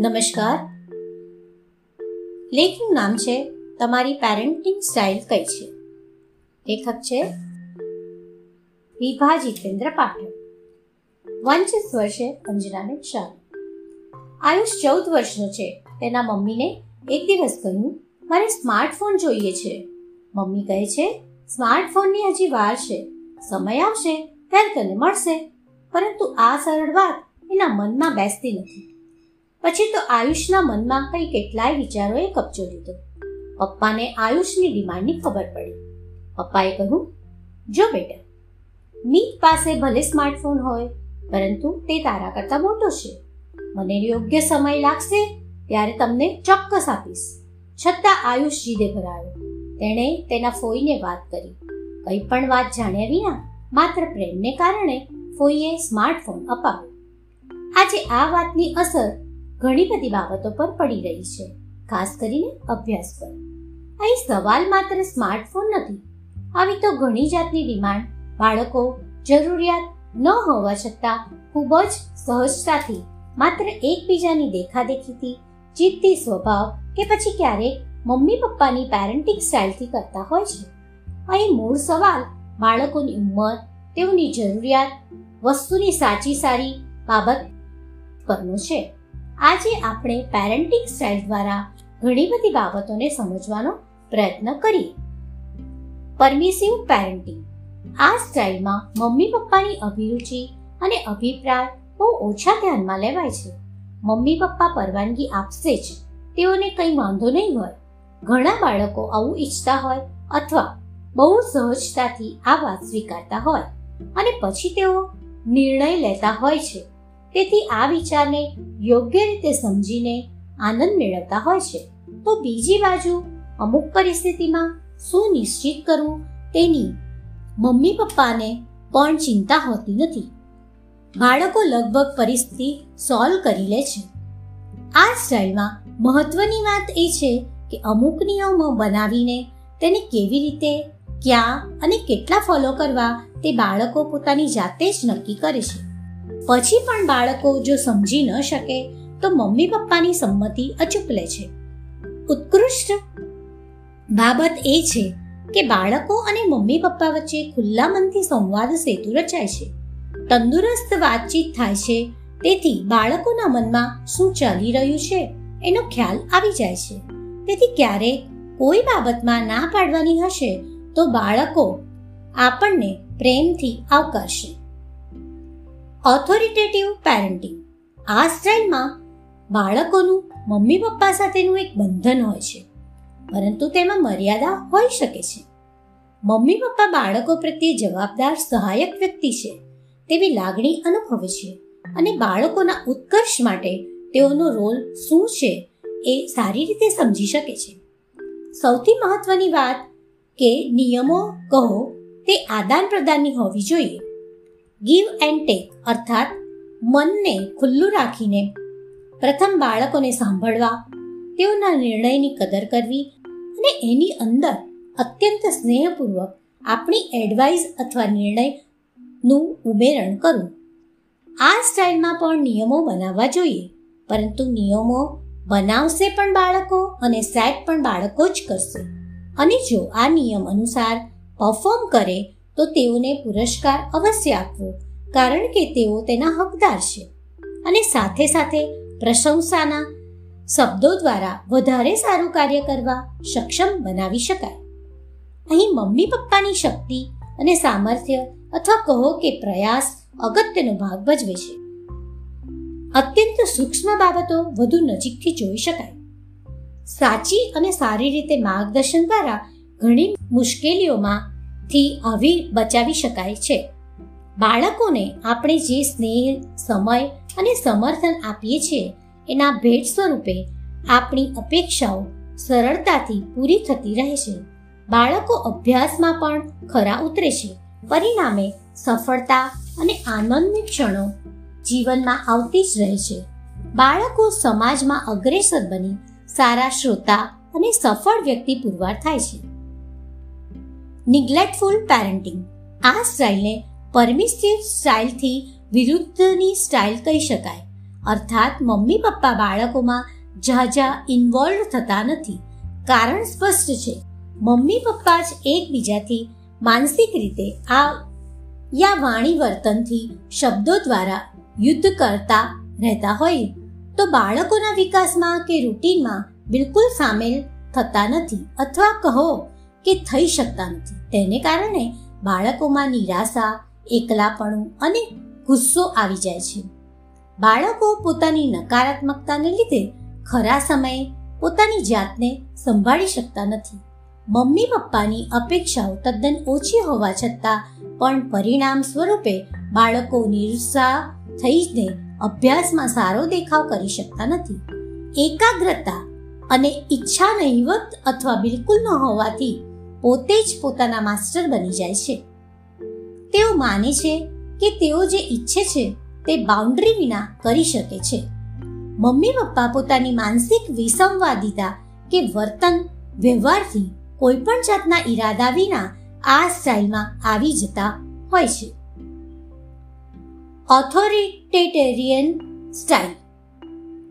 નમસ્કાર. લેખનું નામ છે તમારી પેરેન્ટિંગ સ્ટાઇલ કઈ છે? લેખક છે વિભા જીતેન્દ્ર પાઠક. વંચિત વર્ષે અંજનાને ક્ષાર આયુષ ચૌદ વર્ષનો છે. તેના મમ્મીને એક દિવસ કહ્યું, મારે સ્માર્ટફોન જોઈએ છે. મમ્મી કહે છે સ્માર્ટફોનની હજી વાર છે. સમય આવશે, ત્યારે તને મળશે. પરંતુ આ સરળ વાત એના મનમાં બેસતી નથી. પછી તો આયુષના મનમાં કંઈ કેટલાય વિચારોએ કબજો લીધો. પપ્પાને આયુષની ડિમાન્ડની ખબર પડી. પપ્પાએ કહ્યું, જો બેટા, મીત પાસે ભલે સ્માર્ટફોન હોય, પરંતુ તે તારા કરતાં મોટો છે. મને યોગ્ય સમય લાગશે ત્યારે તમને ચોક્કસ આપીશ. છતાં આયુષ જીદે ભરાયો. તેણે તેના ફોઈને વાત કરી. કંઈ પણ વાત જાણ્યા વિના માત્ર પ્રેમને કારણે ફોઈએ સ્માર્ટફોન અપાવ્યો. આજે આ વાતની અસર ઘણી બધી બાબતો પર પડી રહી છે, ખાસ કરીને અભ્યાસ પર. અહીં સવાલ માત્ર સ્માર્ટફોન નથી, આવી તો ઘણી જાતની ડિમાન્ડ, બાળકો, જરૂરિયાત ન હોવા છતાં ખૂબ જ સહજતાથી માત્ર એકબીજાની દેખાદેખીથી જીતતી સ્વભાવ કે પછી ક્યારેક મમ્મી પપ્પાની પેરેન્ટિંગ સ્ટાઇલથી કરતા હોય છે. અહીં મૂળ સવાલ બાળકોની ઉંમર, તેઓની જરૂરિયાત, વસ્તુની સાચી સારી બાબત પરનો છે. આજે આપણે પેરેન્ટિંગ સ્ટાઇલ દ્વારા ઘણી બધી બાબતોને સમજવાનો પ્રયત્ન કરીએ. પરમિસિવ પેરેન્ટિંગ આ સ્ટાઇલમાં મમ્મી પપ્પાની અભિરુચિ અને અભિપ્રાય બહુ ઓછા ધ્યાનમાં લેવાય છે. મમ્મી પપ્પા પરવાનગી આપશે જ. તેઓને કંઈ વાંધો નહીં હોય. ઘણા બાળકો આવું ઈચ્છતા હોય અથવા બહુ સહજતાથી આ વાત સ્વીકારતા હોય અને પછી તેઓ નિર્ણય લેતા હોય છે. તેથી આ વિચારને યોગ્ય રીતે સમજીને આનંદ મેળવતા હોય છે. તો બીજી બાજુ અમુક પરિસ્થિતિમાં શું નિશ્ચિત કરવું તેની મમ્મી પપ્પાને પણ ચિંતા હોતી નથી. બાળકો લગભગ પરિસ્થિતિ સોલ્વ કરી લે છે. આ સ્ટાઇલમાં મહત્વની વાત એ છે કે અમુક નિયમો બનાવીને તેને કેવી રીતે, ક્યાં અને કેટલા ફોલો કરવા તે બાળકો પોતાની જાતે જ નક્કી કરે છે. પછી પણ બાળકો જો સમજી ન શકે, તો મમ્મી પપ્પાની સંમતિ અચૂક લે છે. ઉત્કૃષ્ટ બાબત એ છે કે બાળકો અને મમ્મી પપ્પા વચ્ચે ખુલ્લા મનથી સંવાદ સેતુ રચાય છે. તંદુરસ્ત વાતચીત થાય છે, તેથી બાળકોના મનમાં શું ચાલી રહ્યું છે એનો ખ્યાલ આવી જાય છે. તેથી ક્યારેક કોઈ બાબતમાં ના પાડવાની હશે, તો બાળકો આપણને પ્રેમથી આવકારશે. ઓથોરિટેટિવ પેરેન્ટિંગ આ સ્ટાઇલમાં બાળકોનું મમ્મી પપ્પા સાથેનું એક બંધન હોય છે. પરંતુ તેમાં મર્યાદા હોઈ શકે છે. મમ્મી પપ્પા બાળકો પ્રત્યે જવાબદાર સહાયક વ્યક્તિ છે. તેવી લાગણી અનુભવે છે અને બાળકોના ઉત્કર્ષ માટે તેઓનો રોલ શું છે એ સારી રીતે સમજી શકે છે. સૌથી મહત્વની વાત કે નિયમો કહો તે આદાન પ્રદાનની હોવી જોઈએ. ગીવ એન્ડ ટેક અર્થાત મનને ખુલ્લું રાખીને. પ્રથમ બાળકોને સાંભળવા, તેઓના નિર્ણયની કદર કરવી અને એની અંદર અત્યંત સ્નેહપૂર્વક આપણી એડવાઇસ અથવા નિર્ણયનું ઉમેરણ કરવું. આ સ્ટાઇલમાં પણ નિયમો બનાવવા જોઈએ, પરંતુ નિયમો બનાવશે પણ બાળકો અને સેટ પણ બાળકો જ કરશે. અને જો આ નિયમ અનુસાર પરફોર્મ કરે તો તેઓને પુરસ્કાર અવશ્ય આપવો, કારણ કે તેઓ તેના હકદાર છે. અને સાથે સાથે પ્રશંસાના શબ્દો દ્વારા વધારે સારું કાર્ય કરવા સક્ષમ બનાવી શકાય. અહીં મમ્મી પપ્પાની શક્તિ અને સામર્થ્ય અથવા કહો કે પ્રયાસ અગત્યનો ભાગ ભજવે છે. અત્યંત સૂક્ષ્મ બાબતો વધુ નજીકથી જોઈ શકાય. સાચી અને સારી રીતે માર્ગદર્શન દ્વારા ઘણી મુશ્કેલીઓમાંથી આવી બચાવી શકાય છે. બાળકોને આપણે જે સ્નેહ, સમય અને સમર્થન આપીએ છીએ, એના ભેટ સ્વરૂપે આપણી અપેક્ષાઓ સરળતાથી પૂરી થતી રહે છે. બાળકો અભ્યાસમાં પણ ખરા ઉતરે છે. પરિણામે સફળતા અને આનંદની ક્ષણો જીવનમાં આવતી જ રહે છે. બાળકો સમાજમાં અગ્રેસર બની સારા શ્રોતા અને સફળ વ્યક્તિ પુરવાર થાય છે. નિગ્લેક્ટફુલ પેરેન્ટિંગ આ સ્ટાઇલને પરમિસિવ સ્ટાઇલથી વિરુદ્ધની સ્ટાઇલ કહી શકાય. અર્થાત મમ્મી પપ્પા બાળકોમાં ઝાઝા ઇન્વોલ્વ થતા નથી. કારણ સ્પષ્ટ છે. મમ્મી પપ્પા જ એકબીજાથી માનસિક રીતે આ યા વાણી વર્તનથી શબ્દો દ્વારા યુદ્ધ કરતા રહેતા હોય. તો બાળકોના વિકાસમાં કે રૂટીનમાં બિલકુલ સામેલ થતા નથી. અથવા કહો કે થઈ શકતા નથી. તેને કારણે બાળકોમાં નિરાશા, એકલાપણું અને ગુસ્સો આવી જાય છે. બાળકો પોતાની નકારાત્મકતાને લીધે ખરા સમયે પોતાની જાતને સંભાળી શકતા નથી. મમ્મી પપ્પાની અપેક્ષાઓ તદ્દન ઓછી હોવા છતાં પણ પરિણામ સ્વરૂપે બાળકો નિરુત્સાહ થઈને અભ્યાસમાં સારો દેખાવ કરી શકતા નથી. એકાગ્રતા અને ઈચ્છા નહીવત અથવા બિલકુલ ન હોવાથી પોતે જ પોતાના માસ્ટર બની જાય છે. તેઓ માને છે કે તેઓ જે ઈચ્છે છે તે બાઉન્ડ્રી વિના કરી શકે છે. મમ્મી પપ્પા પોતાની માનસિક વિસંવાદિતા કે વર્તન, વ્યવહારથી કોઈ પણ જાતના ઈરાદા વિના આ સ્ટાઇલમાં આવી જતા હોય છે. ઓથોરિટેટેરિયન સ્ટાઇલ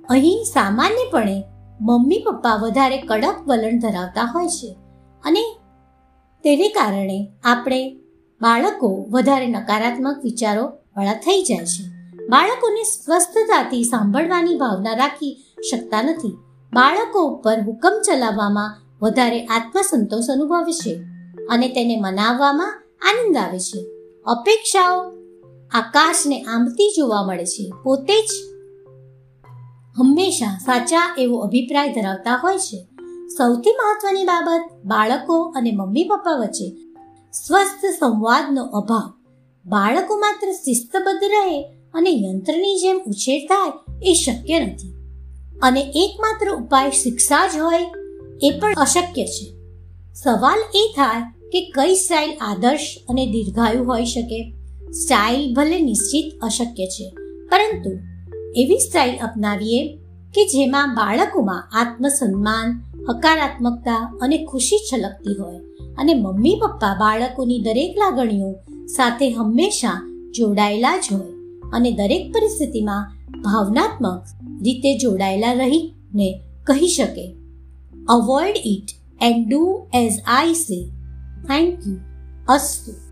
અહીં સામાન્યપણે મમ્મી પપ્પા વધારે કડક વલણ ધરાવતા હોય છે અને તેને કારણે આપણે બાળકો વધારે નકારાત્મક વિચારો વાળા થઈ જાય છે. બાળકોને સ્વસ્થતાથી સાંભળવાની ભાવના રાખી શકતા નથી. બાળકો ઉપર હુકમ ચલાવવામાં વધારે આત્મસંતોષ અનુભવે છે અને તેને મનાવવામાં આનંદ આવે છે. અપેક્ષાઓ આકાશને આંબતી જોવા મળે છે. પોતે જ હંમેશા સાચા એવો અભિપ્રાય ધરાવતા હોય છે. સૌથી મહત્વની બાબત બાળકો અને મમ્મી પપ્પા વચ્ચે સ્વસ્થ સંવાદનો અભાવ. બાળકો માત્ર શિસ્તબદ્ધ રહે અને યંત્રની જેમ ઉછેર થાય એ શક્ય નથી. અને એકમાત્ર ઉપાય શિક્ષા જ હોય એ પણ અશક્ય છે. સવાલ એ થાય કે કઈ સ્ટાઇલ આદર્શ અને દીર્ઘાયુ હોઈ શકે. સ્ટાઇલ ભલે નિશ્ચિત અશક્ય છે, પરંતુ એવી સ્ટાઇલ અપનાવીએ કે જેમાં બાળકોમાં આત્મસન્માન હકારાત્મકતા અને ખુશી છલકતી હોય અને મમ્મી પપ્પા બાળકોની દરેક લાગણીઓ સાથે હંમેશા જોડાયેલા જ હોય અને દરેક પરિસ્થિતિમાં ભાવનાત્મક રીતે જોડાયેલા રહીને કહી શકે. Avoid it and do as I say thank you અસ્તુ.